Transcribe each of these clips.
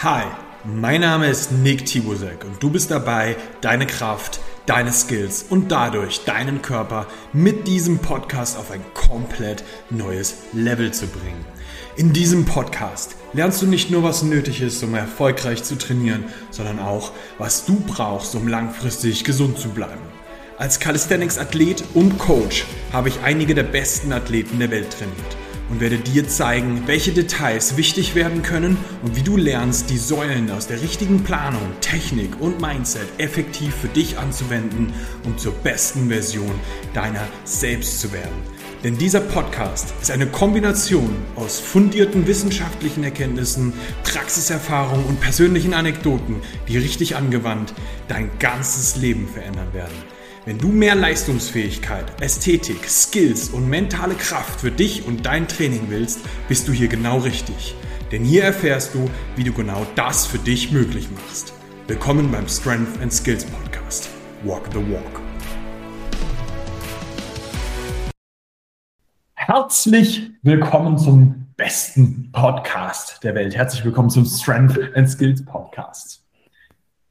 Hi, mein Name ist Nick Tibusek und du bist dabei, deine Kraft, deine Skills und dadurch deinen Körper mit diesem Podcast auf ein komplett neues Level zu bringen. In diesem Podcast lernst du nicht nur, was nötig ist, um erfolgreich zu trainieren, sondern auch, was du brauchst, um langfristig gesund zu bleiben. Als Calisthenics-Athlet und Coach habe ich einige der besten Athleten der Welt trainiert und werde dir zeigen, welche Details wichtig werden können und wie du lernst, die Säulen aus der richtigen Planung, Technik und Mindset effektiv für dich anzuwenden, um zur besten Version deiner selbst zu werden. Denn dieser Podcast ist eine Kombination aus fundierten wissenschaftlichen Erkenntnissen, Praxiserfahrung und persönlichen Anekdoten, die richtig angewandt dein ganzes Leben verändern werden. Wenn du mehr Leistungsfähigkeit, Ästhetik, Skills und mentale Kraft für dich und dein Training willst, bist du hier genau richtig. Denn hier erfährst du, wie du genau das für dich möglich machst. Willkommen beim Strength and Skills Podcast. Walk the Walk. Herzlich willkommen zum besten Podcast der Welt. Herzlich willkommen zum Strength and Skills Podcast.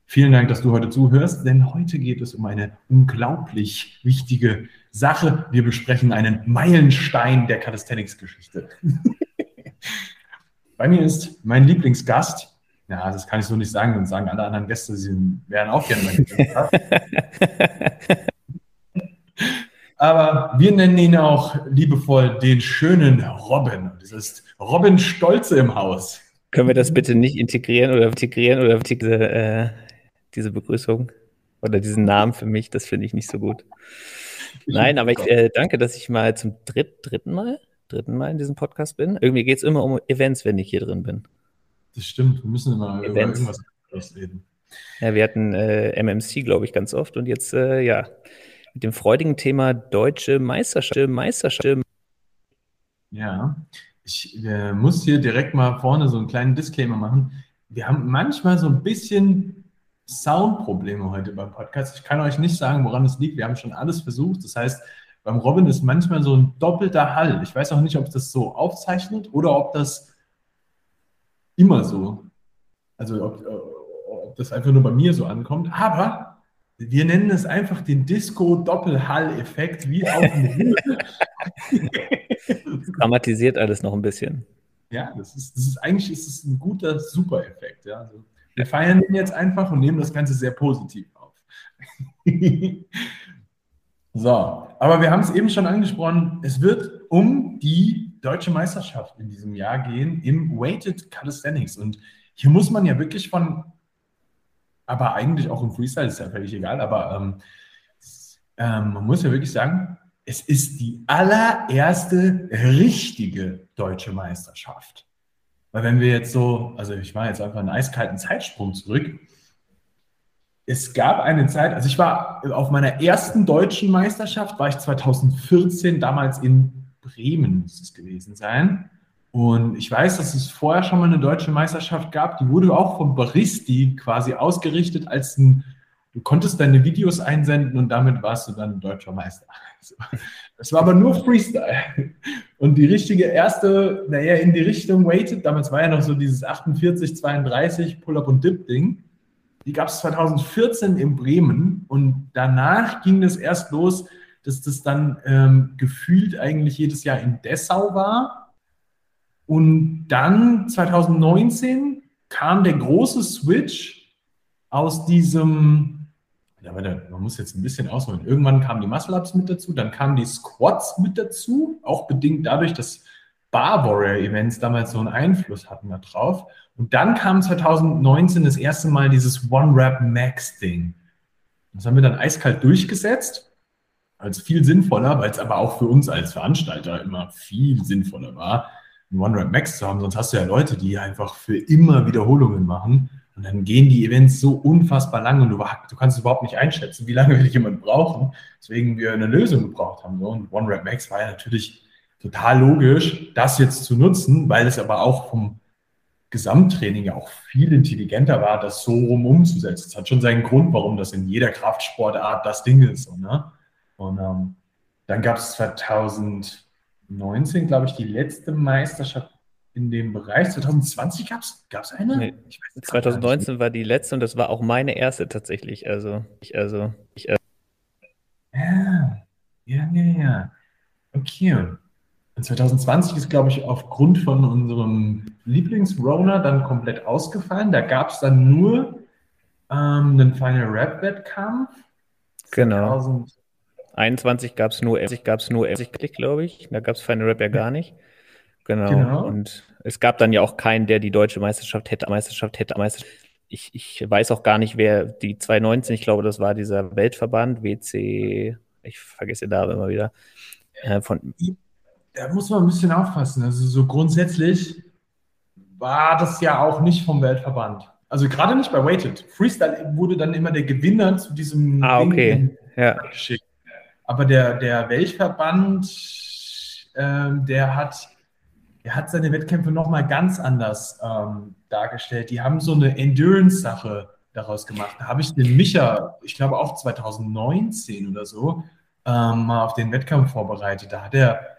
Vielen Dank, dass du heute zuhörst, denn heute geht es um eine unglaublich wichtige Sache. Wir besprechen einen Meilenstein der Calisthenics-Geschichte. Bei mir ist mein Lieblingsgast. Ja, das kann ich so nicht sagen, und sagen alle anderen Gäste, sie wären auch gerne mein Lieblingsgast. Aber wir nennen ihn auch liebevoll den schönen Robin. Das ist Robin Stolze im Haus. Können wir das bitte nicht integrieren oder integrieren oder diese, äh, diese Begrüßung oder diesen Namen für mich, das finde ich nicht so gut. Nein, aber ich äh, danke, dass ich mal zum dritt, dritten Mal, dritten Mal in diesem Podcast bin. Irgendwie geht es immer um Events, wenn ich hier drin bin. Das stimmt, wir müssen immer Events. über irgendwas reden. Ja, wir hatten äh, MMC, glaube ich, ganz oft und jetzt, äh, ja, mit dem freudigen Thema Deutsche Meisterschaft. Meisterschaft. Ja, ich äh, muss hier direkt mal vorne so einen kleinen Disclaimer machen. Wir haben manchmal so ein bisschen Soundprobleme heute beim Podcast. Ich kann euch nicht sagen, woran es liegt. Wir haben schon alles versucht. Das heißt, beim Robin ist manchmal so ein doppelter Hall. Ich weiß auch nicht, ob das so aufzeichnet oder ob das immer so, also ob, ob das einfach nur bei mir so ankommt. Aber wir nennen es einfach den Disco-Doppelhall-Effekt, wie auf dem dramatisiert alles noch ein bisschen. Ja, das ist, das ist eigentlich ist es ein guter Super-Effekt. Ja. Also, wir feiern ihn jetzt einfach und nehmen das Ganze sehr positiv auf. so, aber wir haben es eben schon angesprochen, es wird um die deutsche Meisterschaft in diesem Jahr gehen im Weighted Calisthenics. Und hier muss man ja wirklich von, aber eigentlich auch im Freestyle ist ja völlig egal, aber ähm, ähm, man muss ja wirklich sagen, es ist die allererste richtige deutsche Meisterschaft. Weil wenn wir jetzt so, also ich mache jetzt einfach einen eiskalten Zeitsprung zurück. Es gab eine Zeit, also ich war auf meiner ersten deutschen Meisterschaft, war ich 2014, damals in Bremen muss es gewesen sein. Und ich weiß, dass es vorher schon mal eine deutsche Meisterschaft gab, die wurde auch von Baristi quasi ausgerichtet als ein, du konntest deine Videos einsenden und damit warst du dann deutscher Meister. Das war aber nur Freestyle. Und die richtige erste, naja, in die Richtung Weighted, damals war ja noch so dieses 48, 32 Pull-Up und Dip-Ding. Die gab es 2014 in Bremen und danach ging es erst los, dass das dann ähm, gefühlt eigentlich jedes Jahr in Dessau war. Und dann 2019 kam der große Switch aus diesem ja, man muss jetzt ein bisschen ausholen. Irgendwann kamen die Muscle-Ups mit dazu, dann kamen die Squats mit dazu, auch bedingt dadurch, dass Bar Warrior Events damals so einen Einfluss hatten darauf. Und dann kam 2019 das erste Mal dieses One-Rap-Max-Ding. Das haben wir dann eiskalt durchgesetzt, als viel sinnvoller, weil es aber auch für uns als Veranstalter immer viel sinnvoller war, ein One-Rap-Max zu haben. Sonst hast du ja Leute, die einfach für immer Wiederholungen machen. Und dann gehen die Events so unfassbar lang und du, du kannst überhaupt nicht einschätzen, wie lange will jemand brauchen. Deswegen wir eine Lösung gebraucht haben. Und One Rep Max war ja natürlich total logisch, das jetzt zu nutzen, weil es aber auch vom Gesamttraining ja auch viel intelligenter war, das so rum umzusetzen. Es hat schon seinen Grund, warum das in jeder Kraftsportart das Ding ist. So, ne? Und ähm, dann gab es 2019, glaube ich, die letzte Meisterschaft in dem Bereich. 2020 gab es eine? Nee. 2019 war die letzte und das war auch meine erste tatsächlich. Also, ich, also, ich, äh ja, ja, ja, ja. Okay. Und 2020 ist, glaube ich, aufgrund von unserem Lieblingsrunner dann komplett ausgefallen. Da gab es dann nur ähm, einen Final Rap-Wettkampf. Genau. 21 gab es nur, gab's nur Klick, glaube ich. Da gab es Final Rap ja gar nicht. Genau. genau. Und es gab dann ja auch keinen, der die deutsche Meisterschaft hätte, Meisterschaft hätte, Meisterschaft. Ich, ich weiß auch gar nicht, wer die 2019, ich glaube, das war dieser Weltverband, WC, ich vergesse da immer wieder. Äh, von, da muss man ein bisschen aufpassen. Also so grundsätzlich war das ja auch nicht vom Weltverband. Also gerade nicht bei Weighted. Freestyle wurde dann immer der Gewinner zu diesem ah, okay. ja. geschickt. Aber der, der Weltverband, äh, der hat, der hat seine Wettkämpfe nochmal ganz anders ähm, dargestellt. Die haben so eine Endurance-Sache daraus gemacht. Da habe ich den Micha, ich glaube auch 2019 oder so, ähm, mal auf den Wettkampf vorbereitet. Da hat er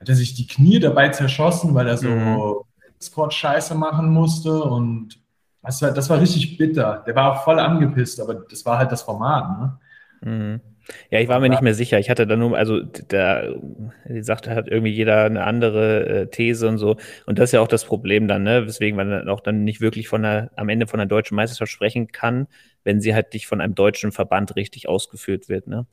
hat er sich die Knie dabei zerschossen, weil er so mhm. Squat-Scheiße machen musste und das war, das war richtig bitter. Der war auch voll angepisst, aber das war halt das Format, ne? Mhm. Ja, ich war mir nicht mehr sicher. Ich hatte da nur, also da, gesagt, hat irgendwie jeder eine andere äh, These und so. Und das ist ja auch das Problem dann, ne? Weswegen man dann auch dann nicht wirklich von der, am Ende von der deutschen Meisterschaft sprechen kann, wenn sie halt nicht von einem deutschen Verband richtig ausgeführt wird, ne?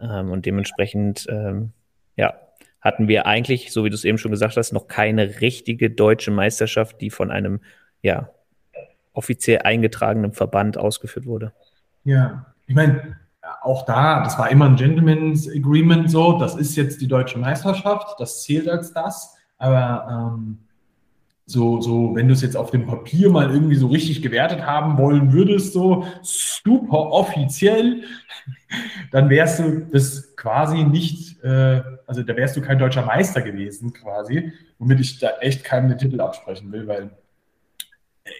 Ähm, und dementsprechend, ähm, ja, hatten wir eigentlich, so wie du es eben schon gesagt hast, noch keine richtige deutsche Meisterschaft, die von einem ja, offiziell eingetragenen Verband ausgeführt wurde. Ja, ich meine, auch da, das war immer ein Gentleman's Agreement so, das ist jetzt die deutsche Meisterschaft, das zählt als das, aber ähm, so, so, wenn du es jetzt auf dem Papier mal irgendwie so richtig gewertet haben wollen würdest, so super offiziell, dann wärst du das quasi nicht, äh, also da wärst du kein deutscher Meister gewesen quasi, womit ich da echt keinen den Titel absprechen will, weil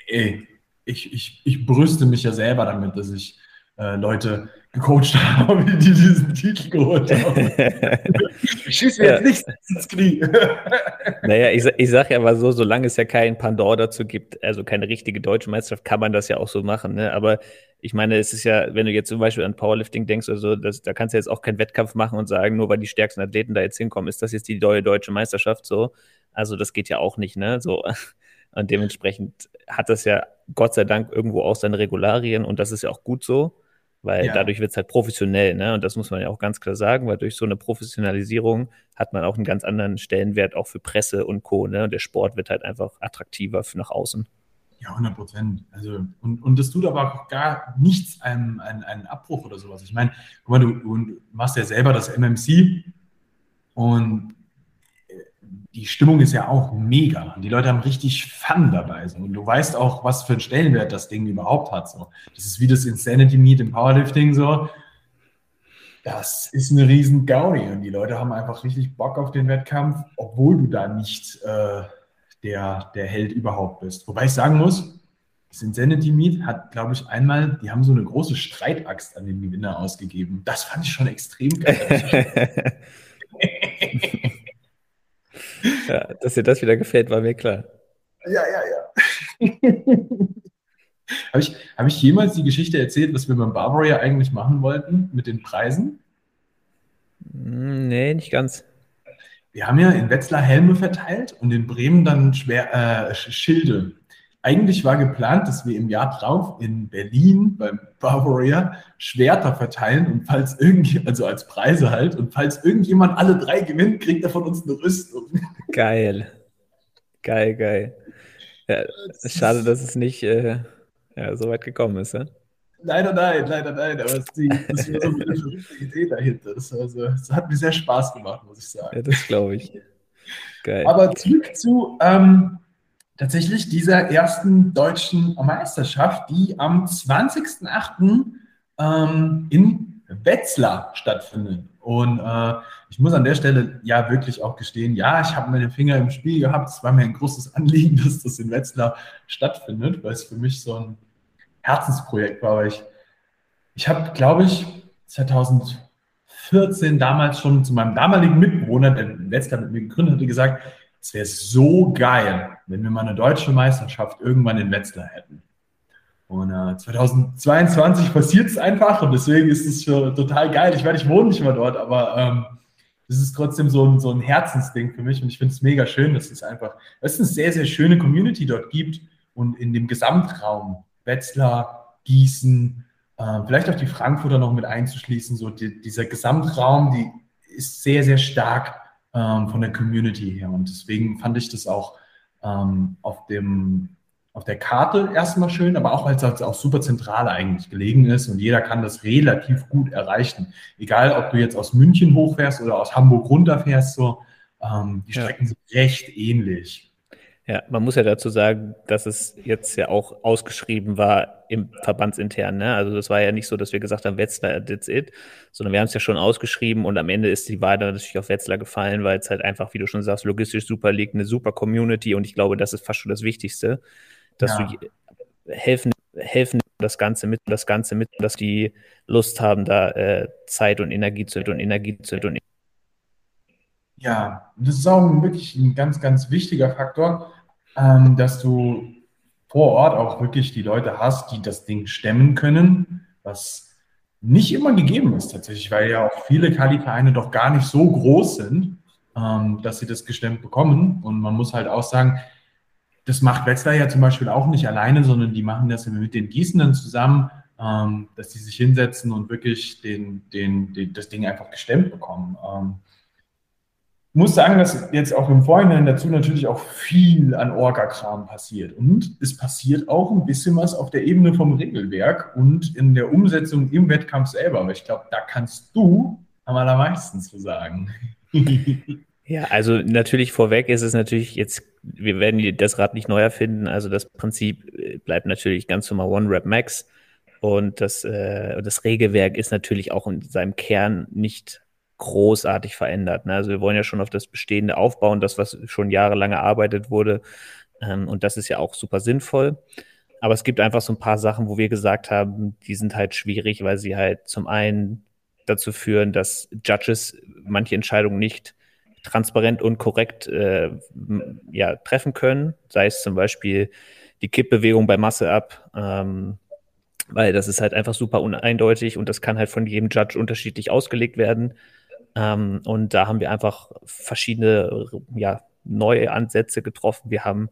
ey, ich, ich, ich brüste mich ja selber damit, dass ich äh, Leute gecoacht habe, die diesen Titel geholt haben. ich schieße mir ja. jetzt nichts ins Knie. naja, ich, ich sage ja mal so, solange es ja kein Pandor dazu gibt, also keine richtige deutsche Meisterschaft, kann man das ja auch so machen. Ne? Aber ich meine, es ist ja, wenn du jetzt zum Beispiel an Powerlifting denkst oder so, das, da kannst du jetzt auch keinen Wettkampf machen und sagen, nur weil die stärksten Athleten da jetzt hinkommen, ist das jetzt die neue deutsche Meisterschaft so. Also das geht ja auch nicht, ne? So. Und dementsprechend hat das ja Gott sei Dank irgendwo auch seine Regularien und das ist ja auch gut so weil ja. dadurch wird es halt professionell, ne? Und das muss man ja auch ganz klar sagen, weil durch so eine Professionalisierung hat man auch einen ganz anderen Stellenwert auch für Presse und Co. Ne? Und der Sport wird halt einfach attraktiver für nach außen. Ja, 100 Prozent. Also, und, und das tut aber auch gar nichts einen, einen, einen Abbruch oder sowas. Ich meine, guck mal, du, du machst ja selber das MMC und die Stimmung ist ja auch mega. Und die Leute haben richtig Fun dabei. So. Und du weißt auch, was für einen Stellenwert das Ding überhaupt hat. So. Das ist wie das Insanity Meet im Powerlifting so. Das ist eine riesen Gaudi. Und die Leute haben einfach richtig Bock auf den Wettkampf, obwohl du da nicht äh, der, der Held überhaupt bist. Wobei ich sagen muss, das Insanity Meet hat, glaube ich, einmal, die haben so eine große Streitaxt an den Gewinner ausgegeben. Das fand ich schon extrem geil. Ja, dass dir das wieder gefällt, war mir klar. Ja, ja, ja. Habe ich, hab ich jemals die Geschichte erzählt, was wir beim Barbara eigentlich machen wollten mit den Preisen? Hm, nee, nicht ganz. Wir haben ja in Wetzlar Helme verteilt und in Bremen dann schwer, äh, Schilde. Eigentlich war geplant, dass wir im Jahr drauf in Berlin beim Bavaria Schwerter verteilen und falls irgendjemand, also als Preise halt, und falls irgendjemand alle drei gewinnt, kriegt er von uns eine Rüstung. Geil. Geil, geil. Ja, schade, dass es nicht äh, ja, so weit gekommen ist, ja? Leider nein, leider nein, aber es, die, das war so eine verrückte Idee dahinter. Das, also, das hat mir sehr Spaß gemacht, muss ich sagen. Ja, das glaube ich. Geil. Aber zurück zu ähm, tatsächlich dieser ersten deutschen Meisterschaft, die am 20.08. Ähm, in Wetzlar stattfindet. Und äh, ich muss an der Stelle ja wirklich auch gestehen, ja, ich habe meine Finger im Spiel gehabt. Es war mir ein großes Anliegen, dass das in Wetzlar stattfindet, weil es für mich so ein Herzensprojekt war. Weil ich, ich habe, glaube ich, 2014 damals schon zu meinem damaligen Mitbewohner, der in Wetzlar mit mir gegründet hatte, gesagt, es wäre so geil, wenn wir mal eine deutsche Meisterschaft irgendwann in Wetzlar hätten. Und äh, 2022 passiert es einfach und deswegen ist es total geil. Ich werde, ich wohne nicht mal dort, aber ähm, es ist trotzdem so ein, so ein Herzensding für mich und ich finde es mega schön, dass es einfach, dass es eine sehr, sehr schöne Community dort gibt und in dem Gesamtraum Wetzlar, Gießen, äh, vielleicht auch die Frankfurter noch mit einzuschließen, so die, dieser Gesamtraum, die ist sehr, sehr stark ähm, von der Community her und deswegen fand ich das auch ähm, auf dem auf der Karte erstmal schön, aber auch weil es halt auch super zentral eigentlich gelegen ist und jeder kann das relativ gut erreichen. Egal, ob du jetzt aus München hochfährst oder aus Hamburg runterfährst, so, ähm, die Strecken ja. sind recht ähnlich. Ja, man muss ja dazu sagen, dass es jetzt ja auch ausgeschrieben war im Verbandsintern. Ne? Also das war ja nicht so, dass wir gesagt haben, Wetzlar, that's it, sondern wir haben es ja schon ausgeschrieben und am Ende ist die Wahl dann natürlich auf Wetzlar gefallen, weil es halt einfach, wie du schon sagst, logistisch super liegt, eine super Community und ich glaube, das ist fast schon das Wichtigste dass ja. du helfen, helfen das Ganze mit, das Ganze mit, dass die Lust haben, da äh, Zeit und Energie zu und Energie zu und ja, das ist auch wirklich ein ganz, ganz wichtiger Faktor, ähm, dass du vor Ort auch wirklich die Leute hast, die das Ding stemmen können, was nicht immer gegeben ist tatsächlich, weil ja auch viele Kali-Vereine doch gar nicht so groß sind, ähm, dass sie das gestemmt bekommen. Und man muss halt auch sagen, das macht Wetzlar ja zum Beispiel auch nicht alleine, sondern die machen das mit den Gießenden zusammen, ähm, dass die sich hinsetzen und wirklich den, den, den, das Ding einfach gestemmt bekommen. Ähm, muss sagen, dass jetzt auch im Vorhinein dazu natürlich auch viel an Orga-Kram passiert. Und es passiert auch ein bisschen was auf der Ebene vom Regelwerk und in der Umsetzung im Wettkampf selber. Aber ich glaube, da kannst du am allermeisten zu sagen. Ja, also natürlich vorweg ist es natürlich jetzt, wir werden das Rad nicht neu erfinden. Also das Prinzip äh, bleibt natürlich ganz normal One Rep Max. Und das, äh, das Regelwerk ist natürlich auch in seinem Kern nicht großartig verändert. Ne? Also wir wollen ja schon auf das Bestehende aufbauen, das, was schon jahrelang erarbeitet wurde. Ähm, und das ist ja auch super sinnvoll. Aber es gibt einfach so ein paar Sachen, wo wir gesagt haben, die sind halt schwierig, weil sie halt zum einen dazu führen, dass Judges manche Entscheidungen nicht transparent und korrekt äh, ja, treffen können, sei es zum Beispiel die Kippbewegung bei Masse ab, ähm, weil das ist halt einfach super uneindeutig und das kann halt von jedem Judge unterschiedlich ausgelegt werden. Ähm, und da haben wir einfach verschiedene ja, neue Ansätze getroffen. Wir haben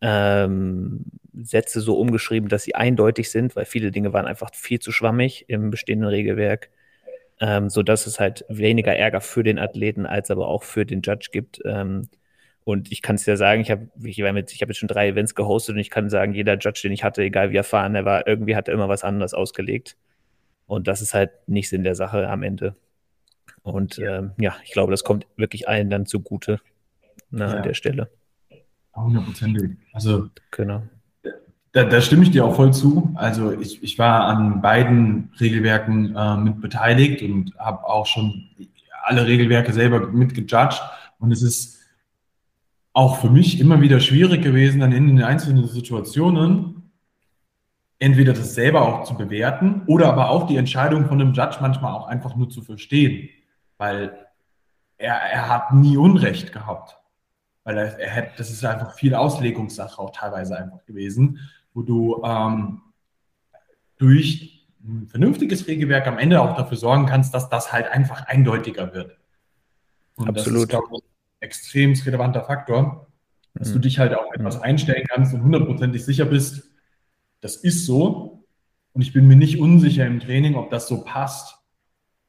ähm, Sätze so umgeschrieben, dass sie eindeutig sind, weil viele Dinge waren einfach viel zu schwammig im bestehenden Regelwerk ähm, sodass es halt weniger Ärger für den Athleten als aber auch für den Judge gibt. Ähm, und ich kann es ja sagen, ich habe ich, ich habe jetzt schon drei Events gehostet und ich kann sagen, jeder Judge, den ich hatte, egal wie erfahren er war, irgendwie hat er immer was anderes ausgelegt. Und das ist halt nicht Sinn der Sache am Ende. Und ja, ähm, ja ich glaube, das kommt wirklich allen dann zugute na, ja. an der Stelle. Hundertprozentig. Also, genau. Da, da, stimme ich dir auch voll zu. Also ich, ich war an beiden Regelwerken äh, mit beteiligt und habe auch schon alle Regelwerke selber mitgejudged. Und es ist auch für mich immer wieder schwierig gewesen, dann in den einzelnen Situationen entweder das selber auch zu bewerten oder aber auch die Entscheidung von einem Judge manchmal auch einfach nur zu verstehen, weil er, er hat nie Unrecht gehabt. Weil er, er hat, das ist einfach viel Auslegungssache auch teilweise einfach gewesen wo du ähm, durch ein vernünftiges Regelwerk am Ende auch dafür sorgen kannst, dass das halt einfach eindeutiger wird. Und Absolut. das ist, glaube ich, ein extrem relevanter Faktor, dass mhm. du dich halt auch etwas einstellen kannst und hundertprozentig sicher bist, das ist so. Und ich bin mir nicht unsicher im Training, ob das so passt.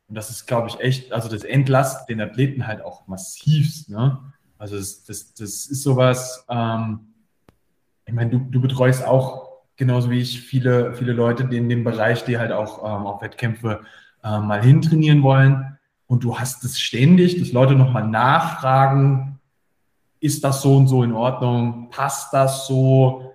Und das ist, glaube ich, echt, also das entlastet den Athleten halt auch massivst. Ne? Also das, das, das ist sowas, ähm, ich meine, du, du betreust auch genauso wie ich viele, viele Leute in dem Bereich, die halt auch ähm, auf Wettkämpfe äh, mal hintrainieren wollen. Und du hast es ständig, dass Leute nochmal nachfragen, ist das so und so in Ordnung? Passt das so?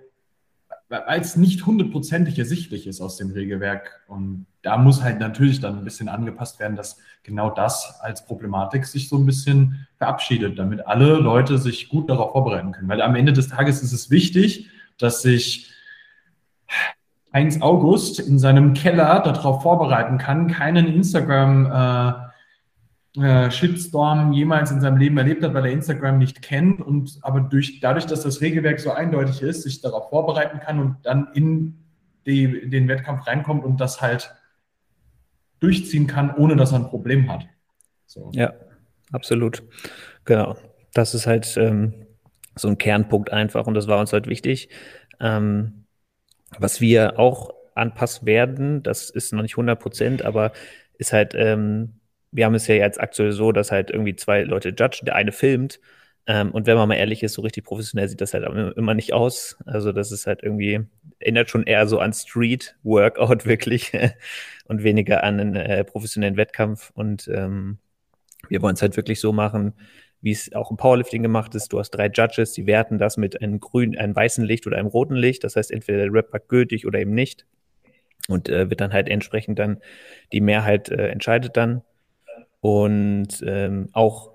Weil es nicht hundertprozentig ersichtlich ist aus dem Regelwerk. Und da muss halt natürlich dann ein bisschen angepasst werden, dass genau das als Problematik sich so ein bisschen verabschiedet, damit alle Leute sich gut darauf vorbereiten können. Weil am Ende des Tages ist es wichtig, dass sich Heinz August in seinem Keller darauf vorbereiten kann, keinen Instagram, äh, äh, Shitstorm jemals in seinem Leben erlebt hat, weil er Instagram nicht kennt und aber durch, dadurch, dass das Regelwerk so eindeutig ist, sich darauf vorbereiten kann und dann in die, den Wettkampf reinkommt und das halt durchziehen kann, ohne dass er ein Problem hat. So. Ja, absolut. Genau. Das ist halt ähm, so ein Kernpunkt einfach und das war uns halt wichtig. Ähm, was wir auch anpassen werden, das ist noch nicht 100 Prozent, aber ist halt, ähm, wir haben es ja jetzt aktuell so, dass halt irgendwie zwei Leute judgen, der eine filmt ähm, und wenn man mal ehrlich ist, so richtig professionell sieht das halt immer nicht aus. Also das ist halt irgendwie, erinnert schon eher so an Street-Workout wirklich und weniger an einen äh, professionellen Wettkampf und ähm, wir wollen es halt wirklich so machen, wie es auch im Powerlifting gemacht ist. Du hast drei Judges, die werten das mit einem grünen, einem weißen Licht oder einem roten Licht. Das heißt, entweder der Rap war gültig oder eben nicht. Und äh, wird dann halt entsprechend dann die Mehrheit äh, entscheidet dann. Und ähm, auch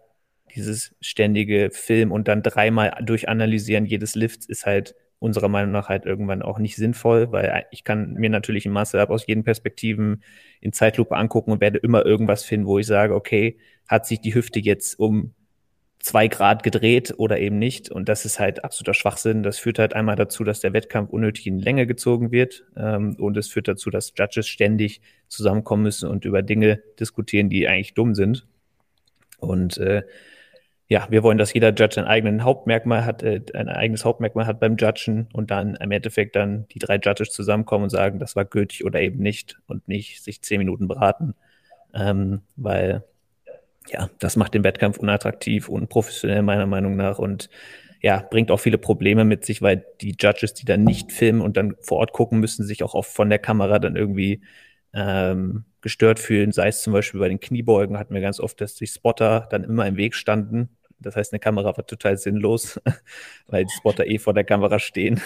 dieses ständige Film und dann dreimal durchanalysieren jedes Lifts ist halt unserer Meinung nach halt irgendwann auch nicht sinnvoll, weil ich kann mir natürlich im Muscle-Up aus jeden Perspektiven in Zeitlupe angucken und werde immer irgendwas finden, wo ich sage, okay, hat sich die Hüfte jetzt um zwei Grad gedreht oder eben nicht. Und das ist halt absoluter Schwachsinn. Das führt halt einmal dazu, dass der Wettkampf unnötig in Länge gezogen wird. Ähm, und es führt dazu, dass Judges ständig zusammenkommen müssen und über Dinge diskutieren, die eigentlich dumm sind. Und äh, ja, wir wollen, dass jeder Judge ein eigenes Hauptmerkmal hat, äh, ein eigenes Hauptmerkmal hat beim Judgen und dann im Endeffekt dann die drei Judges zusammenkommen und sagen, das war gültig oder eben nicht und nicht sich zehn Minuten beraten. Ähm, weil ja, das macht den Wettkampf unattraktiv und professionell meiner Meinung nach und ja, bringt auch viele Probleme mit sich, weil die Judges, die dann nicht filmen und dann vor Ort gucken müssen, sich auch oft von der Kamera dann irgendwie ähm, gestört fühlen. Sei es zum Beispiel bei den Kniebeugen hatten wir ganz oft, dass die Spotter dann immer im Weg standen. Das heißt, eine Kamera war total sinnlos, weil die Spotter eh vor der Kamera stehen.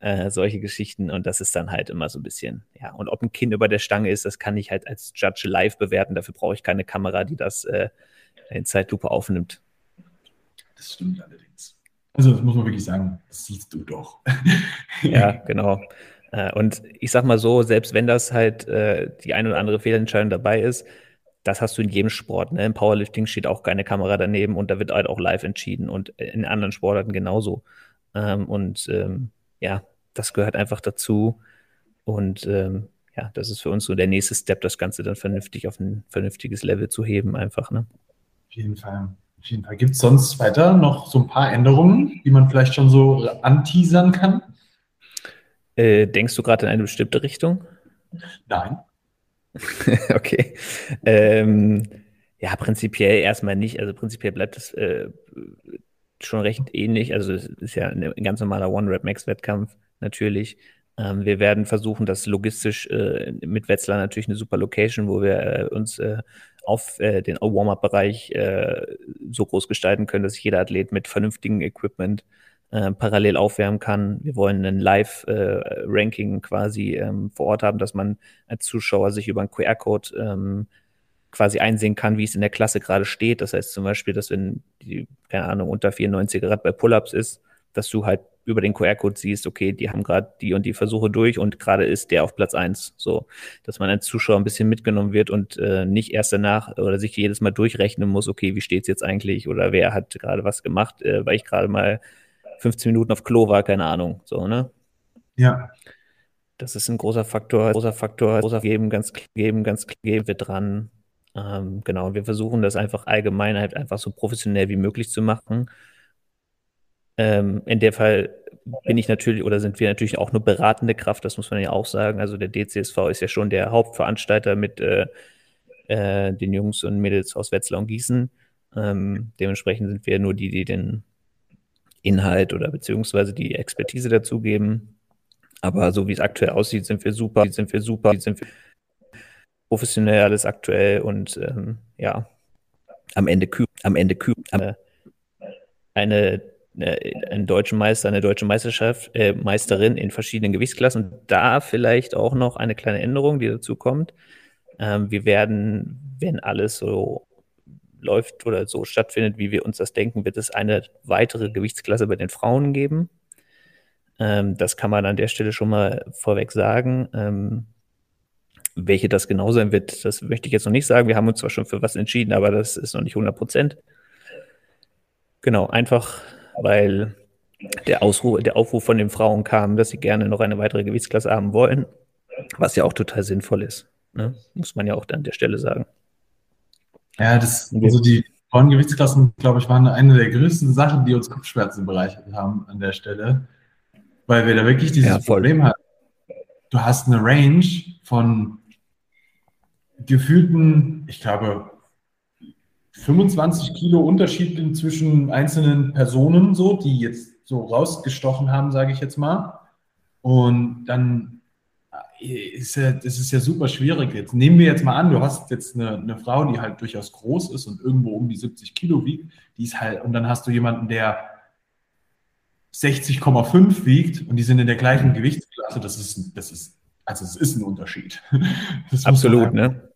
Äh, solche Geschichten. Und das ist dann halt immer so ein bisschen, ja. Und ob ein Kind über der Stange ist, das kann ich halt als Judge live bewerten. Dafür brauche ich keine Kamera, die das äh, in Zeitlupe aufnimmt. Das stimmt allerdings. Also, das muss man wirklich sagen, das siehst du doch. ja, genau. Äh, und ich sag mal so, selbst wenn das halt äh, die eine oder andere Fehlentscheidung dabei ist, das hast du in jedem Sport. Ne? Im Powerlifting steht auch keine Kamera daneben und da wird halt auch live entschieden und in anderen Sportarten genauso. Ähm, und ähm, ja, das gehört einfach dazu. Und ähm, ja, das ist für uns so der nächste Step, das Ganze dann vernünftig auf ein vernünftiges Level zu heben, einfach. Ne? Auf jeden Fall. Auf jeden Fall. Gibt es sonst weiter noch so ein paar Änderungen, die man vielleicht schon so anteasern kann? Äh, denkst du gerade in eine bestimmte Richtung? Nein. okay. Ähm, ja, prinzipiell erstmal nicht. Also prinzipiell bleibt es äh, schon recht ähnlich. Also es ist ja ein ganz normaler One-Rap-Max-Wettkampf natürlich. Ähm, wir werden versuchen, das logistisch äh, mit Wetzlar natürlich eine super Location, wo wir äh, uns äh, auf äh, den Warm-Up-Bereich äh, so groß gestalten können, dass jeder Athlet mit vernünftigem Equipment äh, parallel aufwärmen kann. Wir wollen ein Live-Ranking quasi ähm, vor Ort haben, dass man als Zuschauer sich über einen QR-Code ähm, quasi einsehen kann, wie es in der Klasse gerade steht. Das heißt zum Beispiel, dass wenn die, keine Ahnung, unter 94 Grad bei Pull-Ups ist, dass du halt über den QR-Code siehst, okay, die haben gerade die und die Versuche durch und gerade ist der auf Platz eins. So, dass man als Zuschauer ein bisschen mitgenommen wird und äh, nicht erst danach oder sich jedes Mal durchrechnen muss, okay, wie steht's jetzt eigentlich oder wer hat gerade was gemacht, äh, weil ich gerade mal 15 Minuten auf Klo war, keine Ahnung. So, ne? Ja. Das ist ein großer Faktor, großer Faktor, großer geben, ganz geben, ganz geben wir dran. Ähm, genau, wir versuchen das einfach allgemein halt einfach so professionell wie möglich zu machen. Ähm, in der Fall bin ich natürlich oder sind wir natürlich auch nur beratende Kraft, das muss man ja auch sagen. Also der DCSV ist ja schon der Hauptveranstalter mit äh, äh, den Jungs und Mädels aus Wetzlar und Gießen. Ähm, dementsprechend sind wir nur die, die den Inhalt oder beziehungsweise die Expertise dazugeben. Aber so wie es aktuell aussieht, sind wir super, sind wir super, sind wir professionell alles aktuell und ähm, ja, am Ende kühl, am Ende kühl, eine, eine, einen deutschen Meister, eine deutsche Meisterschaft, äh, Meisterin in verschiedenen Gewichtsklassen. Da vielleicht auch noch eine kleine Änderung, die dazu kommt. Ähm, wir werden, wenn alles so läuft oder so stattfindet, wie wir uns das denken, wird es eine weitere Gewichtsklasse bei den Frauen geben. Ähm, das kann man an der Stelle schon mal vorweg sagen. Ähm, Welche das genau sein wird, das möchte ich jetzt noch nicht sagen. Wir haben uns zwar schon für was entschieden, aber das ist noch nicht 100 Prozent. Genau, einfach weil der, Ausruf, der Aufruf von den Frauen kam, dass sie gerne noch eine weitere Gewichtsklasse haben wollen, was ja auch total sinnvoll ist. Ne? Muss man ja auch an der Stelle sagen. Ja, das, also die Frauengewichtsklassen, glaube ich, waren eine der größten Sachen, die uns Kopfschmerzen bereichert haben an der Stelle, weil wir da wirklich dieses ja, Problem hatten. Du hast eine Range von gefühlten, ich glaube, 25 Kilo Unterschied zwischen einzelnen Personen, so, die jetzt so rausgestochen haben, sage ich jetzt mal. Und dann ist ja, das ist ja super schwierig. Jetzt nehmen wir jetzt mal an, du hast jetzt eine, eine Frau, die halt durchaus groß ist und irgendwo um die 70 Kilo wiegt, die ist halt, und dann hast du jemanden, der 60,5 wiegt und die sind in der gleichen Gewichtsklasse. Das ist, das ist, also es ist ein Unterschied. Absolut, ne?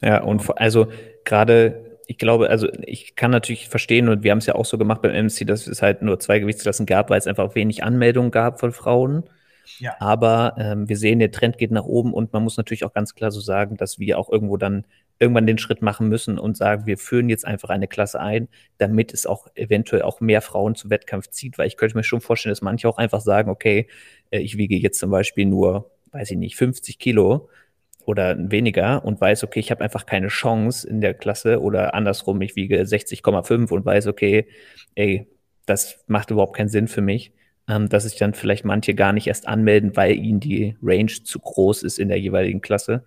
Ja, und also gerade, ich glaube, also ich kann natürlich verstehen, und wir haben es ja auch so gemacht beim MC, dass es halt nur zwei Gewichtsklassen gab, weil es einfach wenig Anmeldungen gab von Frauen. Ja. Aber ähm, wir sehen, der Trend geht nach oben und man muss natürlich auch ganz klar so sagen, dass wir auch irgendwo dann irgendwann den Schritt machen müssen und sagen, wir führen jetzt einfach eine Klasse ein, damit es auch eventuell auch mehr Frauen zu Wettkampf zieht, weil ich könnte mir schon vorstellen, dass manche auch einfach sagen, okay, äh, ich wiege jetzt zum Beispiel nur, weiß ich nicht, 50 Kilo oder weniger und weiß, okay, ich habe einfach keine Chance in der Klasse oder andersrum, ich wiege 60,5 und weiß, okay, ey, das macht überhaupt keinen Sinn für mich ähm, dass sich dann vielleicht manche gar nicht erst anmelden, weil ihnen die Range zu groß ist in der jeweiligen Klasse.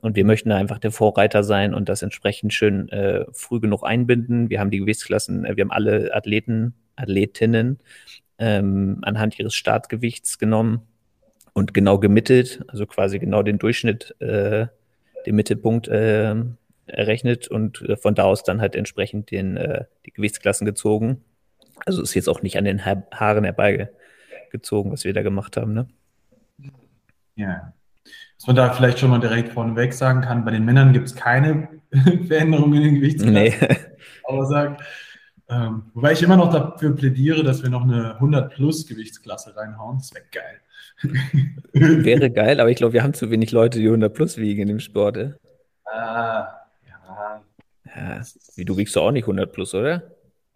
Und wir möchten da einfach der Vorreiter sein und das entsprechend schön äh, früh genug einbinden. Wir haben die Gewichtsklassen, äh, wir haben alle Athleten, Athletinnen ähm, anhand ihres Startgewichts genommen und genau gemittelt, also quasi genau den Durchschnitt, äh, den Mittelpunkt äh, errechnet und äh, von da aus dann halt entsprechend den, äh, die Gewichtsklassen gezogen. Also ist jetzt auch nicht an den ha Haaren herbei gezogen, was wir da gemacht haben. Ne? Ja. Was man da vielleicht schon mal direkt vorneweg sagen kann, bei den Männern gibt es keine Veränderungen in den Gewichtsklassen. Nee. Aber sagen, ähm, wobei ich immer noch dafür plädiere, dass wir noch eine 100-Plus-Gewichtsklasse reinhauen. Das wäre geil. wäre geil, aber ich glaube, wir haben zu wenig Leute, die 100 Plus wiegen in dem Sport. Äh? Ah, ja. ja. Wie du wiegst du auch nicht 100 Plus, oder?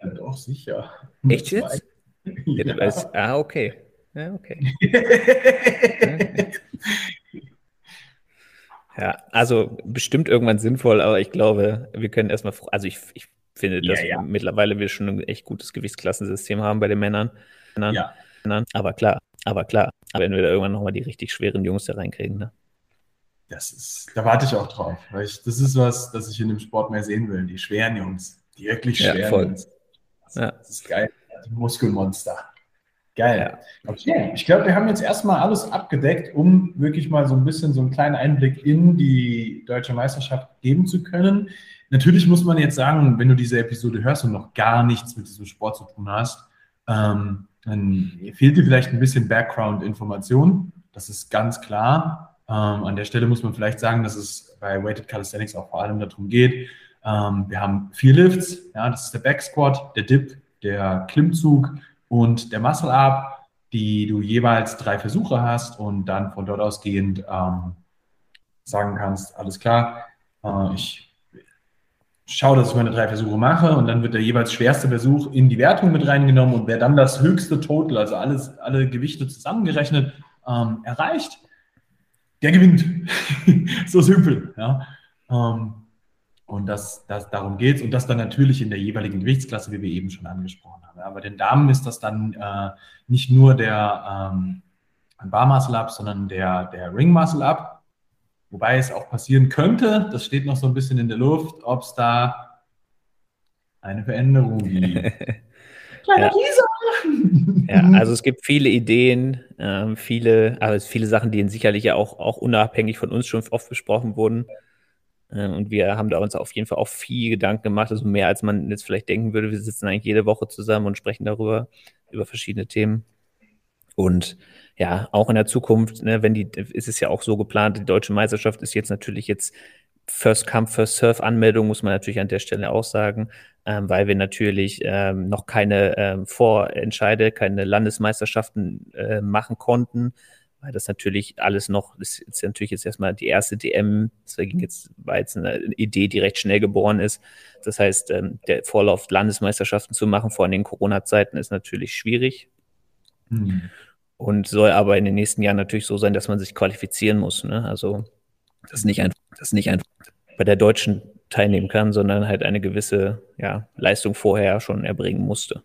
Ja, doch, sicher. Echt jetzt? Ja. Ja, ah, okay. Ja, okay. ja, also bestimmt irgendwann sinnvoll, aber ich glaube, wir können erstmal, also ich, ich finde, dass ja, ja. mittlerweile wir schon ein echt gutes Gewichtsklassensystem haben bei den Männern. Ja. Aber klar, aber klar, wenn wir da irgendwann nochmal die richtig schweren Jungs da reinkriegen, ne? Das ist, da warte ich auch drauf, weil ich, das ist was, das ich in dem Sport mehr sehen will, die schweren Jungs, die wirklich schweren ja, Jungs. Ja. das ist geil, die Muskelmonster. Geil. Okay, ich glaube, wir haben jetzt erstmal alles abgedeckt, um wirklich mal so ein bisschen so einen kleinen Einblick in die deutsche Meisterschaft geben zu können. Natürlich muss man jetzt sagen, wenn du diese Episode hörst und noch gar nichts mit diesem Sport zu tun hast, ähm, dann fehlt dir vielleicht ein bisschen Background-Information. Das ist ganz klar. Ähm, an der Stelle muss man vielleicht sagen, dass es bei Weighted Calisthenics auch vor allem darum geht. Ähm, wir haben vier Lifts. Ja, das ist der Back Squat, der Dip, der Klimmzug und der Muscle Up, die du jeweils drei Versuche hast und dann von dort ausgehend ähm, sagen kannst, alles klar, äh, ich schaue, dass ich meine drei Versuche mache und dann wird der jeweils schwerste Versuch in die Wertung mit reingenommen und wer dann das höchste Total, also alles, alle Gewichte zusammengerechnet, ähm, erreicht, der gewinnt. so simpel. Ja. Ähm, und das, das, darum geht es. Und das dann natürlich in der jeweiligen Gewichtsklasse, wie wir eben schon angesprochen haben. Aber den Damen ist das dann äh, nicht nur der ähm, Bar Muscle Up, sondern der, der Ring Muscle Up. Wobei es auch passieren könnte, das steht noch so ein bisschen in der Luft, ob es da eine Veränderung gibt. ja. ja, also es gibt viele Ideen, ähm, viele, also viele Sachen, die sicherlich ja auch, auch unabhängig von uns schon oft besprochen wurden. Ähm, und wir haben da uns auf jeden Fall auch viel Gedanken gemacht, also mehr als man jetzt vielleicht denken würde. Wir sitzen eigentlich jede Woche zusammen und sprechen darüber, über verschiedene Themen. Und ja, auch in der Zukunft, ne, wenn die, ist es ja auch so geplant, die deutsche Meisterschaft ist jetzt natürlich jetzt First Come, First Serve Anmeldung, muss man natürlich an der Stelle auch sagen, ähm, weil wir natürlich ähm, noch keine ähm, Vorentscheide, keine Landesmeisterschaften äh, machen konnten, weil das natürlich alles noch, das ist natürlich jetzt erstmal die erste DM, deswegen jetzt war jetzt eine Idee, die recht schnell geboren ist. Das heißt, ähm, der Vorlauf Landesmeisterschaften zu machen, vor allem in Corona-Zeiten, ist natürlich schwierig. Mhm. Und soll aber in den nächsten Jahren natürlich so sein, dass man sich qualifizieren muss. Ne? Also das nicht einfach, das nicht einfach bei der deutschen teilnehmen kann, sondern halt eine gewisse ja, Leistung vorher schon erbringen musste.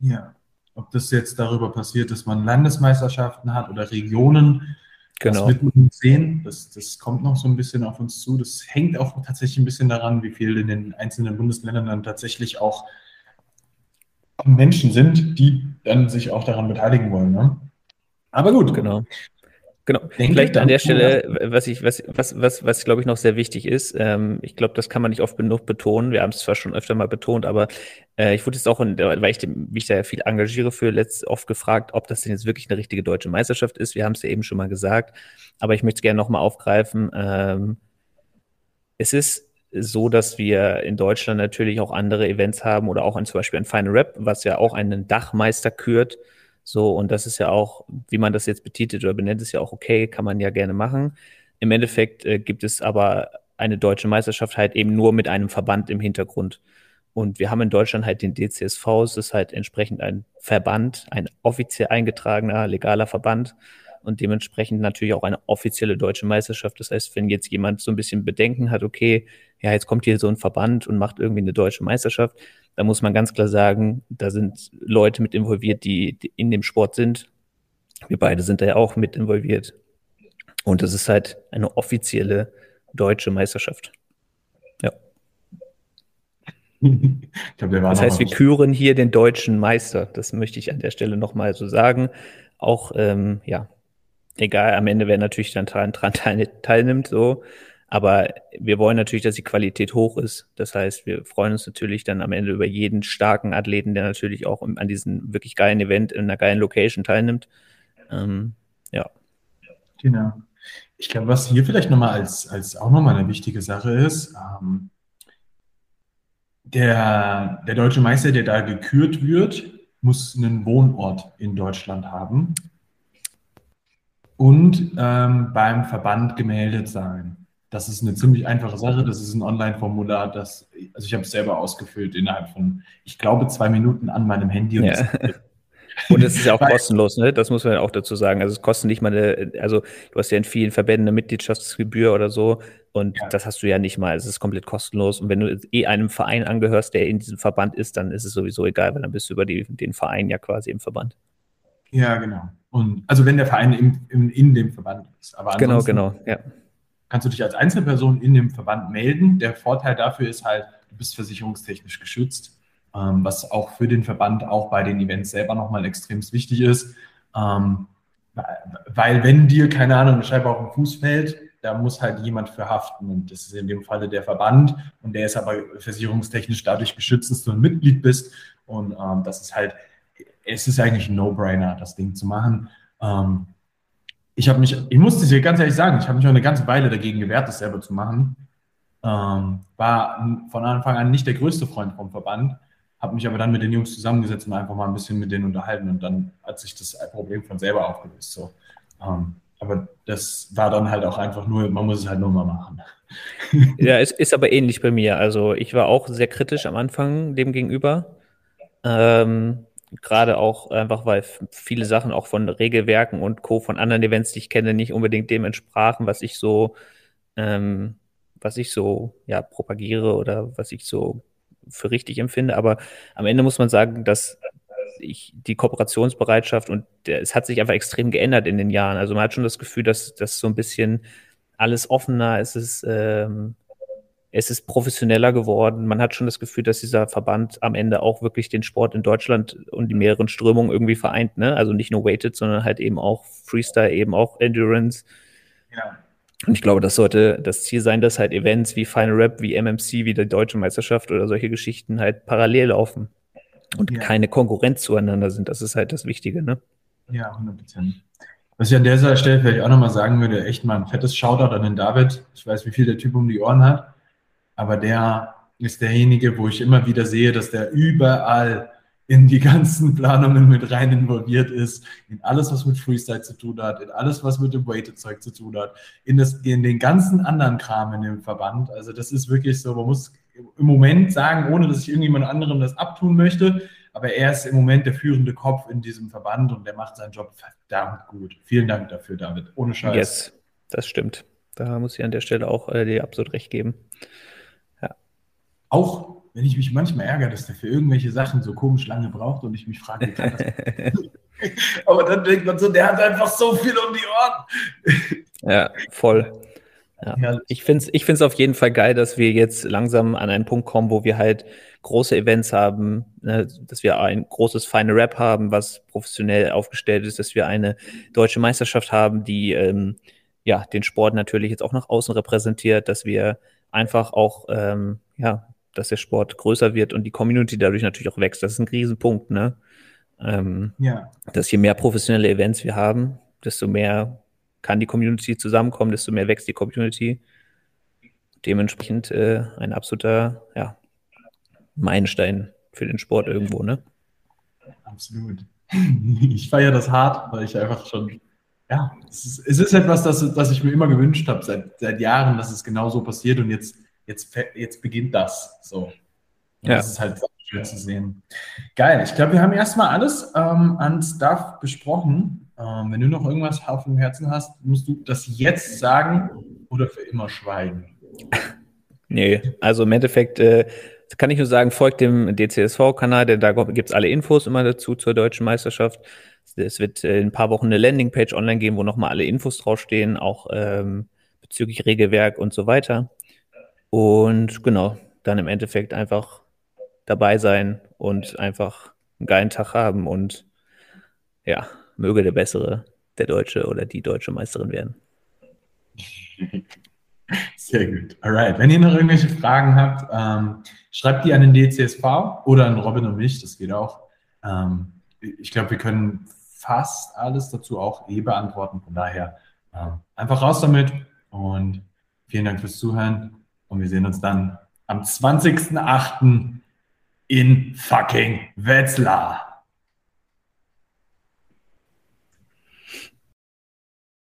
Ja, ob das jetzt darüber passiert, dass man Landesmeisterschaften hat oder Regionen, genau. das wird man sehen. Das, das kommt noch so ein bisschen auf uns zu. Das hängt auch tatsächlich ein bisschen daran, wie viel in den einzelnen Bundesländern dann tatsächlich auch Menschen sind, die dann sich auch daran beteiligen wollen. Ne? Aber gut. Genau. Genau. Denke Vielleicht an der Stelle, was ich, was, was, was, was glaube ich noch sehr wichtig ist, ähm, ich glaube, das kann man nicht oft genug betonen. Wir haben es zwar schon öfter mal betont, aber äh, ich wurde jetzt auch, in, weil ich mich da ja viel engagiere für, letzt oft gefragt, ob das denn jetzt wirklich eine richtige deutsche Meisterschaft ist. Wir haben es ja eben schon mal gesagt, aber ich möchte es gerne nochmal aufgreifen. Ähm, es ist so, dass wir in Deutschland natürlich auch andere Events haben oder auch ein, zum Beispiel ein Final Rap, was ja auch einen Dachmeister kürt so, und das ist ja auch, wie man das jetzt betitelt oder benennt, ist ja auch okay, kann man ja gerne machen. Im Endeffekt äh, gibt es aber eine deutsche Meisterschaft halt eben nur mit einem Verband im Hintergrund. Und wir haben in Deutschland halt den DCSV, es ist halt entsprechend ein Verband, ein offiziell eingetragener, legaler Verband und dementsprechend natürlich auch eine offizielle deutsche Meisterschaft. Das heißt, wenn jetzt jemand so ein bisschen Bedenken hat, okay, ja, jetzt kommt hier so ein Verband und macht irgendwie eine deutsche Meisterschaft, da muss man ganz klar sagen, da sind Leute mit involviert, die, die in dem Sport sind. Wir beide sind da ja auch mit involviert. Und das ist halt eine offizielle deutsche Meisterschaft. Ja. Glaub, das heißt, wir küren hier den deutschen Meister. Das möchte ich an der Stelle nochmal so sagen. Auch, ähm, ja, egal, am Ende, wer natürlich dann dran teilnimmt, so. Aber wir wollen natürlich, dass die Qualität hoch ist. Das heißt, wir freuen uns natürlich dann am Ende über jeden starken Athleten, der natürlich auch an diesem wirklich geilen Event in einer geilen Location teilnimmt. Ähm, ja. Genau. Ich glaube, was hier vielleicht nochmal als, als auch nochmal eine wichtige Sache ist, ähm, der, der deutsche Meister, der da gekürt wird, muss einen Wohnort in Deutschland haben und ähm, beim Verband gemeldet sein. Das ist eine ziemlich einfache Sache. Das ist ein Online-Formular, das, also ich habe es selber ausgefüllt innerhalb von, ich glaube, zwei Minuten an meinem Handy. Und, ja. und es ist ja auch kostenlos, ne? Das muss man auch dazu sagen. Also es kostet nicht mal eine, also du hast ja in vielen Verbänden eine Mitgliedschaftsgebühr oder so und ja. das hast du ja nicht mal. Es ist komplett kostenlos. Und wenn du eh einem Verein angehörst, der in diesem Verband ist, dann ist es sowieso egal, weil dann bist du über die, den Verein ja quasi im Verband. Ja, genau. Und also wenn der Verein im, im, in dem Verband ist. Aber genau, genau, ja kannst du dich als Einzelperson in dem Verband melden. Der Vorteil dafür ist halt, du bist versicherungstechnisch geschützt, ähm, was auch für den Verband auch bei den Events selber nochmal extrem wichtig ist. Ähm, weil wenn dir, keine Ahnung, eine Scheibe auf den Fuß fällt, da muss halt jemand für haften. Und das ist in dem Falle der Verband. Und der ist aber versicherungstechnisch dadurch geschützt, dass du ein Mitglied bist. Und ähm, das ist halt, es ist eigentlich ein No-Brainer, das Ding zu machen. Ähm, ich habe mich, ich muss dir ganz ehrlich sagen, ich habe mich auch eine ganze Weile dagegen gewehrt, das selber zu machen. Ähm, war von Anfang an nicht der größte Freund vom Verband, habe mich aber dann mit den Jungs zusammengesetzt und einfach mal ein bisschen mit denen unterhalten und dann hat sich das Problem von selber aufgelöst. So. Ähm, aber das war dann halt auch einfach nur, man muss es halt nur mal machen. Ja, es ist aber ähnlich bei mir. Also ich war auch sehr kritisch am Anfang dem gegenüber. Ähm, Gerade auch einfach, weil viele Sachen auch von Regelwerken und Co. von anderen Events, die ich kenne, nicht unbedingt dem entsprachen, was ich so, ähm, was ich so ja, propagiere oder was ich so für richtig empfinde. Aber am Ende muss man sagen, dass ich die Kooperationsbereitschaft und der, es hat sich einfach extrem geändert in den Jahren. Also man hat schon das Gefühl, dass das so ein bisschen alles offener ist. Es ähm, es ist professioneller geworden. Man hat schon das Gefühl, dass dieser Verband am Ende auch wirklich den Sport in Deutschland und die mehreren Strömungen irgendwie vereint. Ne? Also nicht nur Weighted, sondern halt eben auch Freestyle, eben auch Endurance. Ja. Und ich glaube, das sollte das Ziel sein, dass halt Events wie Final Rap, wie MMC, wie die Deutsche Meisterschaft oder solche Geschichten halt parallel laufen und ja. keine Konkurrenz zueinander sind. Das ist halt das Wichtige, ne? Ja, 100 Prozent. Was ich an dieser Stelle vielleicht auch nochmal sagen würde, echt mal ein fettes Shoutout an den David. Ich weiß, wie viel der Typ um die Ohren hat aber der ist derjenige, wo ich immer wieder sehe, dass der überall in die ganzen Planungen mit rein involviert ist, in alles, was mit Freestyle zu tun hat, in alles, was mit dem Weighted-Zeug zu tun hat, in, das, in den ganzen anderen Kram in dem Verband. Also das ist wirklich so, man muss im Moment sagen, ohne dass ich irgendjemand anderem das abtun möchte, aber er ist im Moment der führende Kopf in diesem Verband und der macht seinen Job verdammt gut. Vielen Dank dafür, David. Ohne Scheiß. Yes, das stimmt. Da muss ich an der Stelle auch äh, dir absolut recht geben. Auch wenn ich mich manchmal ärgere, dass der für irgendwelche Sachen so komisch lange braucht und ich mich frage, wie kann das Aber dann denkt man so, der hat einfach so viel um die Ohren. ja, voll. Ja. Ich finde es ich find's auf jeden Fall geil, dass wir jetzt langsam an einen Punkt kommen, wo wir halt große Events haben, ne, dass wir ein großes Final Rap haben, was professionell aufgestellt ist, dass wir eine deutsche Meisterschaft haben, die ähm, ja den Sport natürlich jetzt auch nach außen repräsentiert, dass wir einfach auch ähm, ja dass der Sport größer wird und die Community dadurch natürlich auch wächst. Das ist ein Riesenpunkt, ne? Ähm, ja. Dass je mehr professionelle Events wir haben, desto mehr kann die Community zusammenkommen, desto mehr wächst die Community. Dementsprechend äh, ein absoluter ja, Meilenstein für den Sport irgendwo, ne? Absolut. Ich feiere das hart, weil ich einfach schon, ja, es ist, es ist etwas, das, das ich mir immer gewünscht habe, seit, seit Jahren, dass es genau so passiert und jetzt jetzt, jetzt beginnt das. So. Ja. Das ist halt schön zu sehen. Geil. Ich glaube, wir haben erstmal alles ähm, an Stuff besprochen. Ähm, wenn du noch irgendwas auf dem Herzen hast, musst du das jetzt sagen oder für immer schweigen. Nee, also im Endeffekt äh, kann ich nur sagen, folgt dem DCSV-Kanal, denn da gibt es alle Infos immer dazu zur deutschen Meisterschaft. Es wird in ein paar Wochen eine Landingpage online geben, wo nochmal alle Infos draufstehen, auch ähm, bezüglich Regelwerk und so weiter. Und genau, dann im Endeffekt einfach dabei sein und einfach einen geilen Tag haben und ja, möge der Bessere, der Deutsche oder die deutsche Meisterin werden. Sehr gut. Alright. Wenn ihr noch irgendwelche Fragen habt, ähm, schreibt die an den DCSV oder an Robin und mich, das geht auch. Ähm, ich glaube, wir können fast alles dazu auch eh beantworten. Von daher ähm, einfach raus damit und vielen Dank fürs Zuhören. Und wir sehen uns dann am 20.08. in fucking Wetzlar.